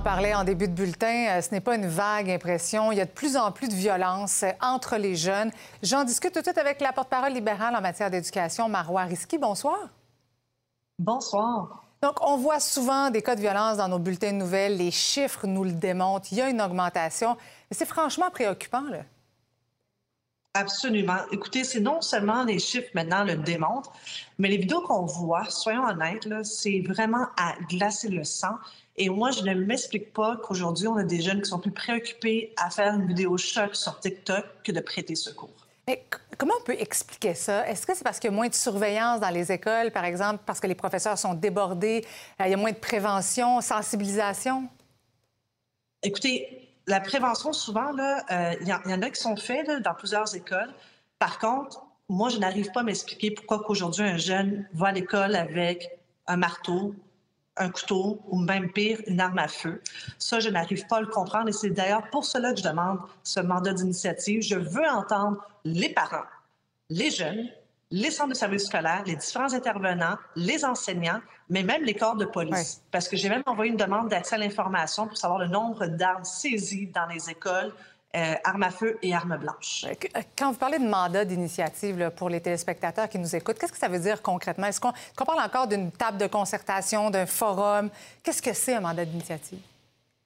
en parlait en début de bulletin. euh, Ce n'est pas une vague impression. Il y a de plus en plus de violence euh, entre les jeunes. J'en discute tout de suite avec la porte-parole libérale en matière d'éducation, Marois Risky. Bonsoir. Bonsoir. Donc, on voit souvent des cas de violence dans nos bulletins de nouvelles. Les chiffres nous le démontrent. Il y a une augmentation. Mais c'est franchement préoccupant, là. Absolument. Écoutez, c'est non seulement les chiffres maintenant le démontrent, mais les vidéos qu'on voit, soyons honnêtes, c'est vraiment à glacer le sang. Et moi, je ne m'explique pas qu'aujourd'hui, on a des jeunes qui sont plus préoccupés à faire une vidéo choc sur TikTok que de prêter secours. Mais comment on peut expliquer ça? Est-ce que c'est parce qu'il y a moins de surveillance dans les écoles, par exemple, parce que les professeurs sont débordés, euh, il y a moins de prévention, sensibilisation? Écoutez, la prévention, souvent, euh, il y, en a qui sont faits dans plusieurs écoles. Par contre, moi, je n'arrive pas à m'expliquer pourquoi qu'aujourd'hui, un jeune va à l'école avec un marteau, un couteau ou même pire, une arme à feu. Ça, je n'arrive pas à le comprendre et c'est d'ailleurs pour cela que je demande ce mandat d'initiative. Je veux entendre les parents, les jeunes, les centres de services scolaires, les différents intervenants, les enseignants, mais même les corps de police. Parce que j'ai même envoyé une demande d'accès à l'information pour savoir le nombre d'armes saisies dans les écoles, euh, armes à feu et armes blanches. Euh, euh, quand vous parlez de mandat d'initiative pour les téléspectateurs qui nous écoutent, qu'est-ce que ça veut dire concrètement? Est-ce qu'on parle encore d'une table de concertation, d'un forum? Qu'est-ce que c'est un mandat d'initiative?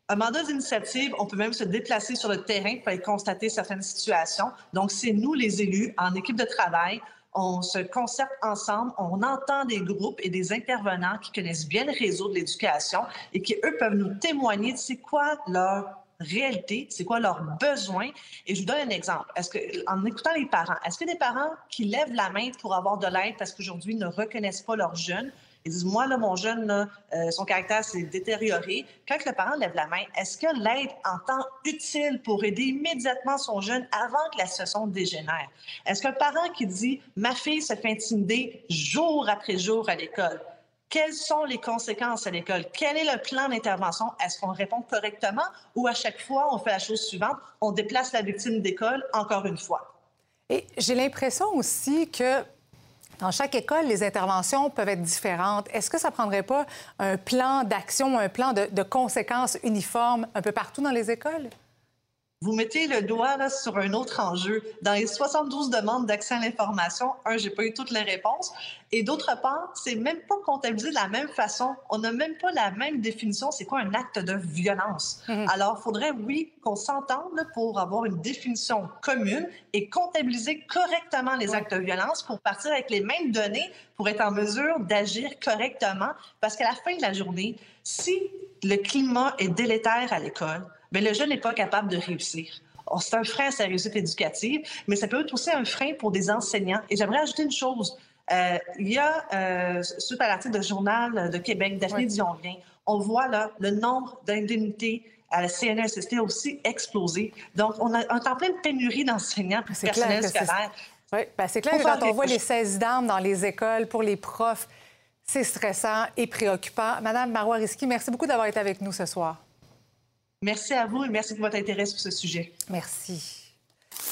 Un mandat d'initiative, on peut même se déplacer sur le terrain pour aller constater certaines situations. Donc, c'est nous, les élus, en équipe de travail, on se concerte ensemble, on entend des groupes et des intervenants qui connaissent bien le réseau de l'éducation et qui, eux, peuvent nous témoigner de c'est quoi leur réalité, c'est quoi leurs besoins. Et je vous donne un exemple. Est-ce que, en écoutant les parents, est-ce que des parents qui lèvent la main pour avoir de l'aide parce qu'aujourd'hui ils ne reconnaissent pas leurs jeunes, ils disent, moi, là, mon jeune, euh, son caractère s'est détérioré. Quand le parent lève la main, est-ce que l'aide en temps utile pour aider immédiatement son jeune avant que la situation dégénère? Est-ce qu'un parent qui dit, ma fille se fait intimider jour après jour à l'école, quelles sont les conséquences à l'école? Quel est le plan d'intervention? Est-ce qu'on répond correctement ou à chaque fois, on fait la chose suivante, on déplace la victime d'école encore une fois? Et j'ai l'impression aussi que dans chaque école, les interventions peuvent être différentes. Est-ce que ça ne prendrait pas un plan d'action, un plan de, de, conséquences uniforme un peu partout dans les écoles? Vous mettez le doigt là, sur un autre enjeu. Dans les 72 demandes d'accès à l'information, un, j'ai pas eu toutes les réponses. Et d'autre part, c'est même pas comptabilisé de la même façon. On n'a même pas la même définition. C'est quoi un acte de violence? Mhm. Alors, il faudrait, oui, qu'on s'entende pour avoir une définition commune et comptabiliser correctement les actes de violence pour partir avec les mêmes données pour être en mesure d'agir correctement. Parce qu'à la fin de la journée, si le climat est délétère à l'école, mais le jeune n'est pas capable de réussir. C'est un frein à sa réussite éducative, mais ça peut être aussi un frein pour des enseignants. Et j'aimerais ajouter une chose. Euh, il y a, euh, suite à l'article de Journal de Québec, Daphné oui. vient, on voit là le nombre d'indemnités à la CNSST aussi explosé. Donc, on, a, on est en pleine pénurie d'enseignants personnels scolaires. Oui, ben c'est clair que quand on voit les 16 d'armes dans les écoles pour les profs, c'est stressant et préoccupant. Madame Marois Risky, merci beaucoup d'avoir été avec nous ce soir. Merci à vous et merci pour votre intérêt sur ce sujet. Merci.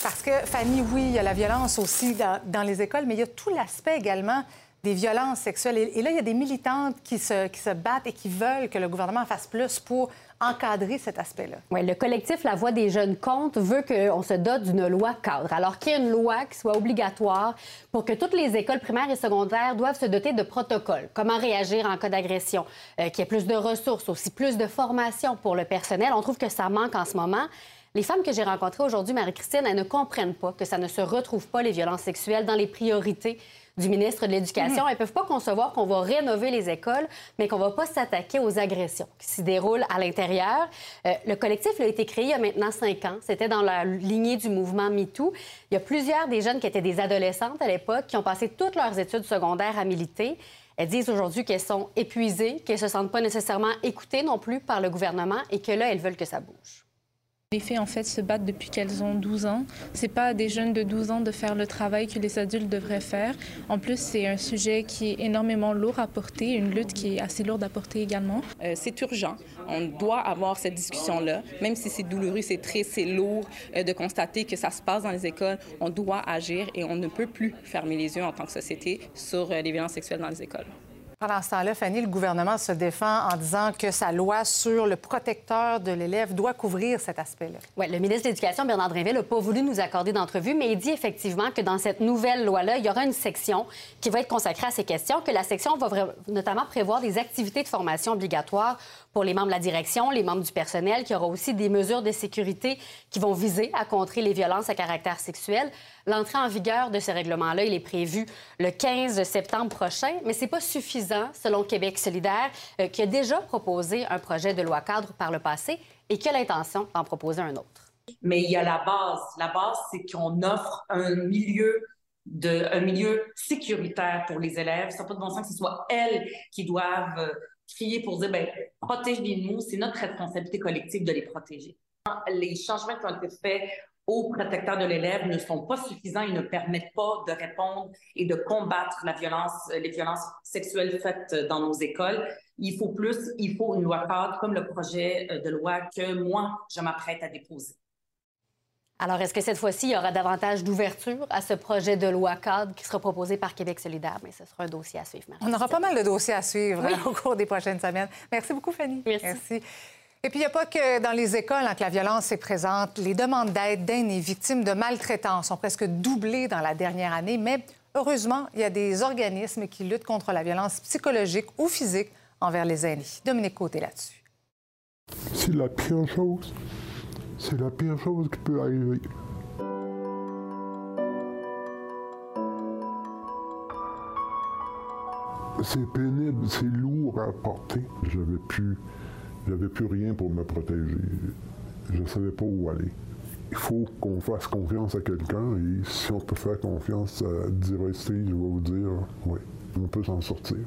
Parce que, Fanny, oui, il y a la violence aussi dans, dans les écoles, mais il y a tout l'aspect également des violences sexuelles. Et, et, là, il y a des militantes qui se, qui se battent et qui veulent que le gouvernement fasse plus pour encadrer cet aspect-là. Oui, le collectif La Voix des jeunes compte veut qu'on se dote d'une loi cadre. Alors qu'il y ait une loi qui soit obligatoire pour que toutes les écoles primaires et secondaires doivent se doter de protocoles. Comment réagir en cas d'agression, euh, qu'il y ait plus de ressources, aussi plus de formation pour le personnel. On trouve que ça manque en ce moment. Les femmes que j'ai rencontrées aujourd'hui, Marie-Christine, elles ne comprennent pas que ça ne se retrouve pas, les violences sexuelles, dans les priorités du ministre de l'Éducation. Elles ne peuvent pas concevoir qu'on va rénover les écoles, mais qu'on ne va pas s'attaquer aux agressions qui s'y déroulent à l'intérieur. Euh, le collectif a été créé il y a maintenant cinq ans. C'était dans la lignée du mouvement MeToo. Il y a plusieurs des jeunes qui étaient des adolescentes à l'époque qui ont passé toutes leurs études secondaires à militer. Elles disent aujourd'hui qu'elles sont épuisées, qu'elles ne se sentent pas nécessairement écoutées non plus par le gouvernement et que là, elles veulent que ça bouge. Les filles, en fait, se battent depuis qu'elles ont 12 ans. C'est pas à des jeunes de 12 ans de faire le travail que les adultes devraient faire. En plus, c'est un sujet qui est énormément lourd à porter, une lutte qui est assez lourde à porter également. Euh, c'est urgent. On doit avoir cette discussion-là. Même si c'est douloureux, c'est triste, c'est lourd euh, de constater que ça se passe dans les écoles, on doit agir et on ne peut plus fermer les yeux en tant que société sur euh, les violences sexuelles dans les écoles. Pendant ce temps-là, Fanny, le gouvernement se défend en disant que sa loi sur le protecteur de l'élève doit couvrir cet aspect-là. Oui, le ministre de l'Éducation, Bernard Drinville, n'a pas voulu nous accorder d'entrevue, mais il dit effectivement que dans cette nouvelle loi-là, il y aura une section qui va être consacrée à ces questions, que la section va notamment prévoir des activités de formation obligatoires pour les membres de la direction, les membres du personnel, qui aura aussi des mesures de sécurité qui vont viser à contrer les violences à caractère sexuel. L'entrée en vigueur de ces règlements-là, il est prévu le 15 septembre prochain, mais c'est pas suffisant, selon Québec solidaire, euh, qui a déjà proposé un projet de loi cadre par le passé et qui a l'intention d'en proposer un autre. Mais il y a la base. La base, c'est qu'on offre un milieu de, un milieu sécuritaire pour les élèves. Ça n'a pas de bon sens que ce soit elles qui doivent crier pour dire, ben, protégez-nous, c'est notre responsabilité collective de les protéger. les changements qui ont été faits aux protecteurs de l'élève ne sont pas suffisants et ne permettent pas de répondre et de combattre la violence, les violences sexuelles faites dans nos écoles. Il faut plus, il faut une loi cadre comme le projet de loi que moi, je m'apprête à déposer. Alors, est-ce que cette fois-ci, il y aura davantage d'ouverture à ce projet de loi cadre qui sera proposé par Québec solidaire? Mais ce sera un dossier à suivre. On aura pas mal de dossiers à suivre hein, au cours des prochaines semaines. Merci beaucoup, Fanny. Merci. Et puis, il n'y a pas que dans les écoles hein, que la violence est présente. Les demandes d'aide d'aînés victimes de maltraitance ont presque doublé dans la dernière année. Mais heureusement, il y a des organismes qui luttent contre la violence psychologique ou physique envers les aînés. Dominique Côté là-dessus. C'est la pire chose. C'est la pire chose qui peut arriver. C'est pénible, c'est lourd à porter. J'avais plus, j'avais plus rien pour me protéger. Je ne savais pas où aller. Il faut qu'on fasse confiance à quelqu'un et si on peut faire confiance à Diversity, je vais vous dire, oui, on peut s'en sortir.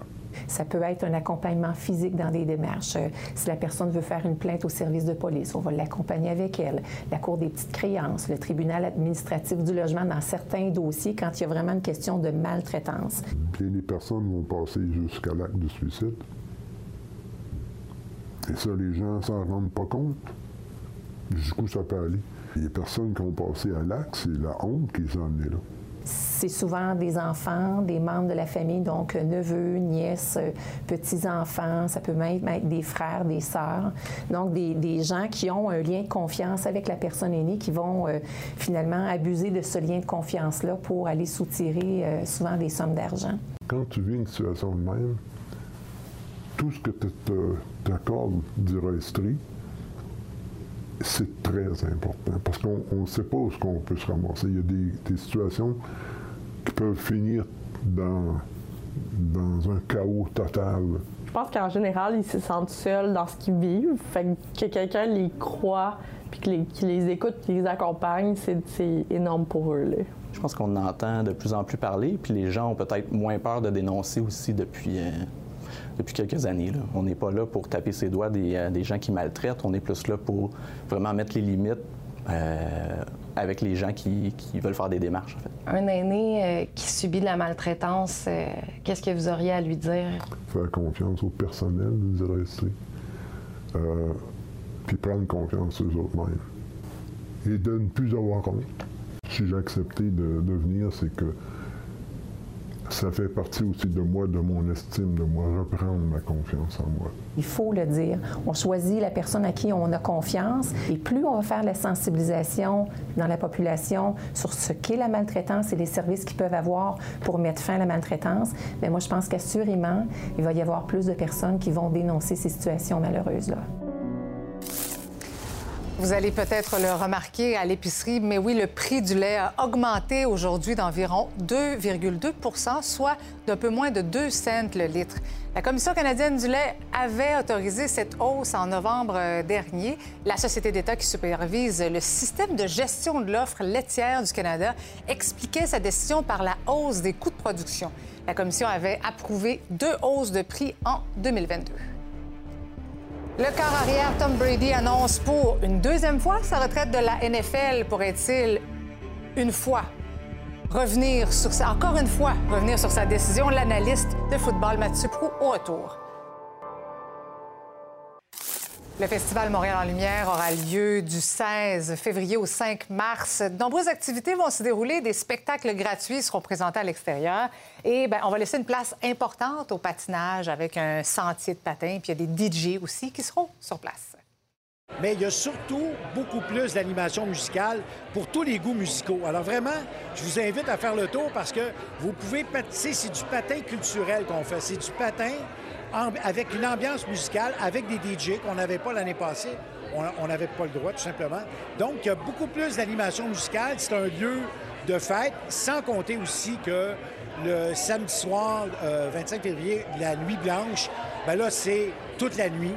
Ça peut être un accompagnement physique dans des démarches. Euh, si la personne veut faire une plainte au service de police, on va l'accompagner avec elle. La Cour des petites créances, le tribunal administratif du logement dans certains dossiers quand il y a vraiment une question de maltraitance. Bien des personnes vont passer jusqu'à l'acte de suicide. Et ça, les gens s'en rendent pas compte. Jusqu'où ça peut aller. Les personnes qui ont passé à l'acte, c'est la honte qui les a là c'est souvent des enfants, des membres de la famille, donc neveux, nièces, petits-enfants, ça peut même être des frères, des sœurs. Donc, des, gens qui ont un lien de confiance avec la personne aînée qui vont euh, finalement abuser de ce lien de confiance-là pour aller soutirer euh, souvent des sommes d'argent. Quand tu vis une situation de même, tout ce que tu t'accordes du restri, c'est très important parce qu'on ne sait pas où ce qu'on peut se ramasser. Il y a des, des, situations qui peuvent finir dans, dans un chaos total. Je pense qu'en général, ils se sentent seuls dans ce qu'ils vivent. Fait que quelqu'un les croit, puis qu'ils les, les écoute, qui les accompagne, c'est énorme pour eux. Là. Je pense qu'on entend de plus en plus parler, puis les gens ont peut-être moins peur de dénoncer aussi depuis, euh, depuis quelques années. Là. On n'est pas là pour taper ses doigts des, euh, des, gens qui maltraitent, on est plus là pour vraiment mettre les limites euh, avec les gens qui, qui, veulent faire des démarches. En fait. Un aîné euh, qui subit de la maltraitance, euh, qu'est-ce que vous auriez à lui dire? Faire confiance au personnel de rester. Euh, puis prendre confiance aux autres-mêmes. Et de ne plus avoir honte. Si j'ai accepté de, de venir, c'est que ça fait partie aussi de moi, de mon estime de moi, reprendre ma confiance en moi. Il faut le dire. On choisit la personne à qui on a confiance et plus on va faire la sensibilisation dans la population sur ce qu'est la maltraitance et les services qu'ils peuvent avoir pour mettre fin à la maltraitance, mais moi je pense qu'assurément, il va y avoir plus de personnes qui vont dénoncer ces situations malheureuses-là. Vous allez peut-être le remarquer à l'épicerie, mais oui, le prix du lait a augmenté aujourd'hui d'environ 2,2% soit d'un peu moins de 2 cents le litre. La Commission canadienne du lait avait autorisé cette hausse en novembre euh, dernier. La Société d'État qui supervise le système de gestion de l'offre laitière du Canada expliquait sa décision par la hausse des coûts de production. La Commission avait approuvé deux hausses de prix en 2022. Le quart arrière Tom Brady annonce pour une deuxième fois sa retraite de la NFL. Pourrait-il une fois revenir sur sa, encore une fois revenir sur sa décision? L'analyste de football Mathieu Prou au retour. Le Festival Montréal en Lumière aura lieu du 16 février au 5 mars. De nombreuses activités vont se dérouler. Des spectacles gratuits seront présentés à l'extérieur. Et bien, on va laisser une place importante au patinage avec un sentier de patin. Puis il y a des DJ aussi qui seront sur place. Mais il y a surtout beaucoup plus d'animation musicale pour tous les goûts musicaux. Alors vraiment, je vous invite à faire le tour parce que vous pouvez patiner. C'est du patin culturel qu'on fait. C'est du patin avec une ambiance musicale, avec des DJ qu'on n'avait pas l'année passée. On n'avait pas le droit, tout simplement. Donc, il y a beaucoup plus d'animation musicale. C'est un lieu de fête, sans compter aussi que le samedi soir, 25 euh, février, la nuit blanche, ben là, c'est toute la nuit.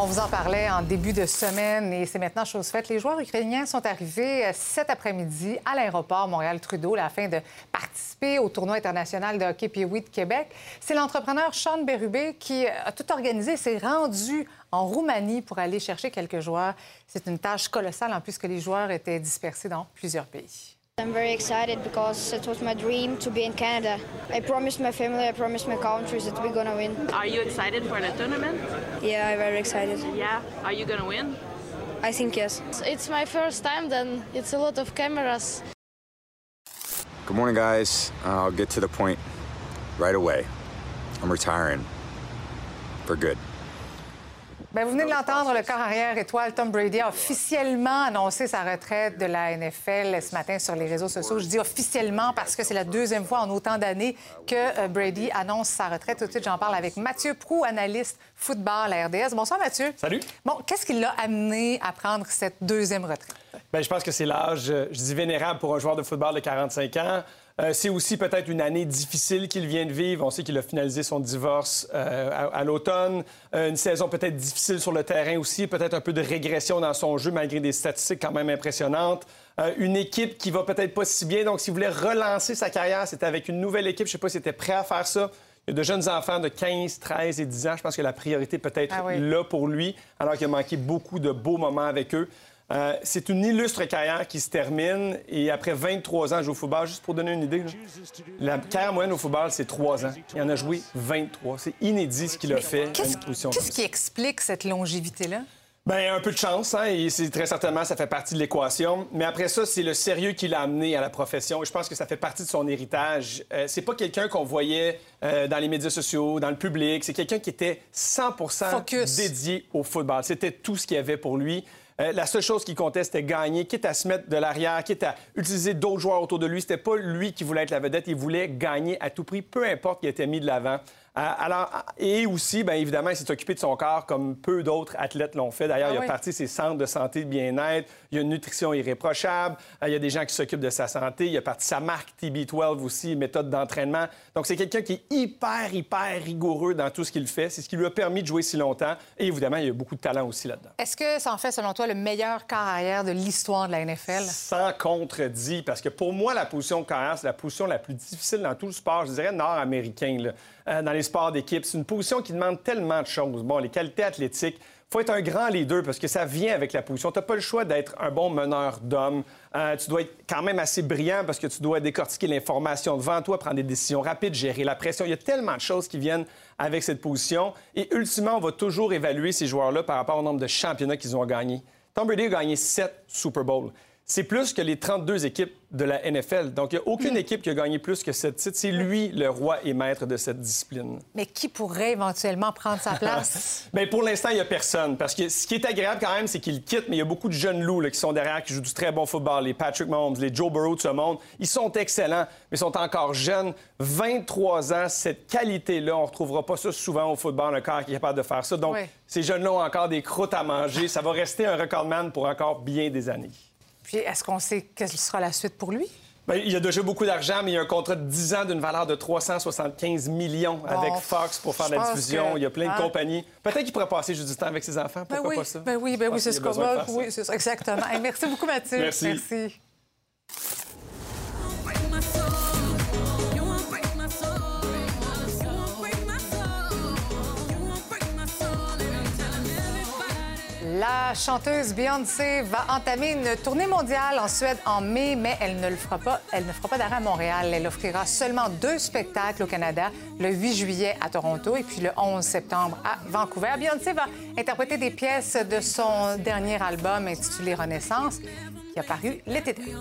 On vous en parlait en début de semaine et c'est maintenant chose faite. Les joueurs ukrainiens sont arrivés euh, cet après-midi à l'aéroport Montréal-Trudeau afin de participer au tournoi international de hockey de Québec. C'est l'entrepreneur Sean Berube qui a tout organisé, s'est rendu en Roumanie pour aller chercher quelques joueurs. C'est une tâche colossale en plus que les joueurs étaient dispersés dans plusieurs pays. I'm very excited because it was my dream to be in Canada. I promised my family, I promised my country that we're gonna win. Are you excited for the tournament? Yeah, I'm very excited. Yeah. Are you gonna win? I think yes. It's my first time, then it's a lot of cameras. Good morning, guys. I'll get to the point right away. I'm retiring for good. Bien, vous venez de l'entendre, le corps arrière étoile Tom Brady a officiellement annoncé sa retraite de la NFL ce matin sur les réseaux sociaux. Je dis officiellement parce que c'est la deuxième fois en autant d'années que euh, Brady annonce sa retraite. Tout de suite, j'en parle avec Mathieu Prou, analyste football à RDS. Bonsoir, Mathieu. Salut. Bon, qu'est-ce qui l'a amené à prendre cette deuxième retraite? Bien, je pense que c'est l'âge, euh, je dis vénérable pour un joueur de football de 45 ans. Euh, c'est aussi peut-être une année difficile qu'il vient de vivre. On sait qu'il a finalisé son divorce euh, à, l'automne. Euh, une saison peut-être difficile sur le terrain aussi. Peut-être un peu de régression dans son jeu malgré des statistiques quand même impressionnantes. une équipe qui va peut-être pas si bien. Donc, s'il voulait relancer sa carrière, c'était avec une nouvelle équipe. Je sais pas s'il était prêt à faire ça. Il y a de jeunes enfants de 15, 13 et 10 ans. Je pense que la priorité peut être ah là pour lui, alors qu'il a manqué beaucoup de beaux moments avec eux. Euh, c'est une illustre carrière qui se termine et après 23 ans, je joue au football. Juste pour donner une idée, la carrière moyenne au football, c'est 3 ans. Il en a joué 23. C'est inédit ce qu'il a fait. Qu'est-ce qui explique cette longévité-là? Bien, un peu de chance, hein, et c'est très certainement, ça fait partie de l'équation. Mais après ça, c'est le sérieux qui l'a amené à la profession. Et je pense que ça fait partie de son héritage. Euh, c'est pas quelqu'un qu'on voyait euh, dans les médias sociaux, dans le public. C'est quelqu'un qui était 100% dédié au football. C'était tout ce qu'il y avait pour lui. Euh, la seule chose qui comptait, c'était gagner, quitte à se mettre de l'arrière, quitte à utiliser d'autres joueurs autour de lui. C'était pas lui qui voulait être la vedette, il voulait gagner à tout prix, peu importe qui était mis de l'avant. Euh, alors, et aussi, bien évidemment, il s'est occupé de son corps comme peu d'autres athlètes l'ont fait. D'ailleurs, ah il a parti ses centres de santé de bien-être. Il y a une nutrition irréprochable. Euh, il y a des gens qui s'occupent de sa santé. Il a parti sa marque TB12 aussi, méthode d'entraînement. Donc, c'est quelqu'un qui est hyper, hyper rigoureux dans tout ce qu'il fait. C'est ce qui lui a permis de jouer si longtemps. Et évidemment, il y a beaucoup de talent aussi là-dedans. Est-ce que ça en fait, selon toi, le meilleur carrière de l'histoire de la NFL? Sans contredit, parce que pour moi, la position de carrière, c'est la position la plus difficile dans tout le sport, je dirais nord-américain. Euh, dans les sports d'équipe. C'est une position qui demande tellement de choses. Bon, les qualités athlétiques, faut être un grand leader parce que ça vient avec la position. Tu n'as pas le choix d'être un bon meneur d'hommes. Euh, tu dois être quand même assez brillant parce que tu dois décortiquer l'information devant toi, prendre des décisions rapides, gérer la pression. Il y a tellement de choses qui viennent avec cette position. Et ultimement, on va toujours évaluer ces joueurs-là par rapport au nombre de championnats qu'ils ont gagnés. Tom Brady a gagné sept Super Bowls. C'est plus que les 32 équipes de la NFL. Donc, il n'y a aucune hmm. équipe qui a gagné plus que cette titre. C'est lui le roi et maître de cette discipline. Mais qui pourrait éventuellement prendre sa place? Bien, pour l'instant, il n'y a personne. Parce que ce qui est agréable quand même, c'est qu'il quitte, mais il y a beaucoup de jeunes loups qui sont derrière, qui jouent du très bon football. Les Patrick Mahomes, les Joe Burrow de ce monde. Ils sont excellents, mais ils sont encore jeunes. 23 ans, cette qualité-là, on ne retrouvera pas ça souvent au football, un corps qui est capable de faire ça. Donc, ces jeunes-là ont encore des croûtes à manger. Ça va rester un recordman pour encore bien des années. Puis est-ce qu'on sait quelle sera la suite pour lui? Bien, il a déjà beaucoup d'argent, mais il y a un contrat de 10 ans d'une valeur de 375 millions avec Fox pour faire la diffusion. Il y a plein de hein? compagnies. Peut-être qu'il pourrait passer juste du temps avec ses enfants. Ben Pourquoi pas ça? Ben oui, ben oui, c'est ce qu'on va. Oui, c'est ça, exactement. merci beaucoup, Mathieu. Merci. merci. La chanteuse Beyoncé va entamer une tournée mondiale en Suède en mai, mais elle ne fera pas. Fera pas d'arrêt à Montréal. Elle offrira seulement deux spectacles au Canada, le 8 juillet à Toronto et puis le 11 septembre à Vancouver. Beyoncé va interpréter des pièces de son dernier album intitulé Renaissance, qui a paru l'été dernier.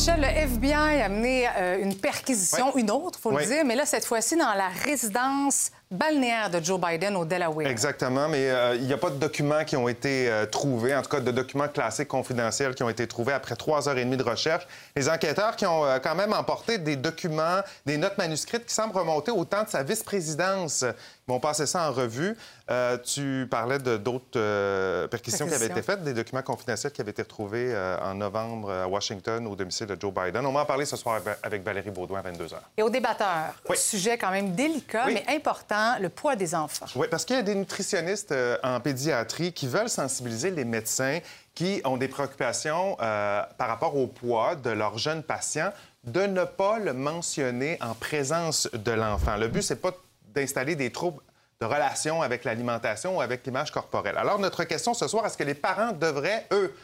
Michel, le FBI a mené euh, une perquisition, une autre, il faut le dire, mais là, cette fois-ci, dans la résidence balnéaire de Joe Biden au Delaware. Exactement, mais euh, il n'y a pas de documents qui ont été euh, trouvés, en tout cas de documents classés confidentiels qui ont été trouvés après trois heures et demie de recherche. Les enquêteurs qui ont euh, quand même emporté des documents, des notes manuscrites qui semblent remonter au temps de sa vice-présidence. Ils vont passer ça en revue. Euh, tu parlais de d'autres euh, perquisitions qui avaient été faites, des documents confidentiels qui avaient été retrouvés euh, en novembre à Washington au domicile de Joe Biden. On va en parler ce soir avec Valérie Baudouin à 22 h. Et au débatteur, sujet quand même délicat, mais important, le poids des enfants. Oui, parce qu'il y a des nutritionnistes en pédiatrie qui veulent sensibiliser les médecins qui ont des préoccupations par rapport au poids de leurs jeunes patients de ne pas le mentionner en présence de l'enfant. Le but, c'est pas d'installer des troubles de relation avec l'alimentation ou avec l'image corporelle. Alors, notre question ce soir, est-ce que les parents devraient, eux,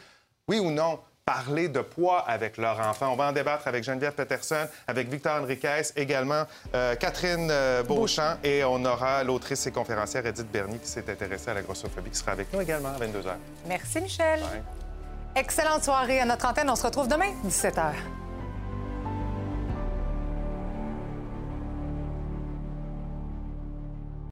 oui ou non, parler de poids avec leur enfant? On va en débattre avec Geneviève Peterson, avec Victor Henriquez, également euh, Catherine euh, Beauchamp, et on aura l'autrice et conférencière Edith Bernier qui s'est intéressée à la grossophobie, qui sera avec nous également à 22 h. Merci, Michel. Excellente soirée à notre antenne. On se retrouve demain, 17 h.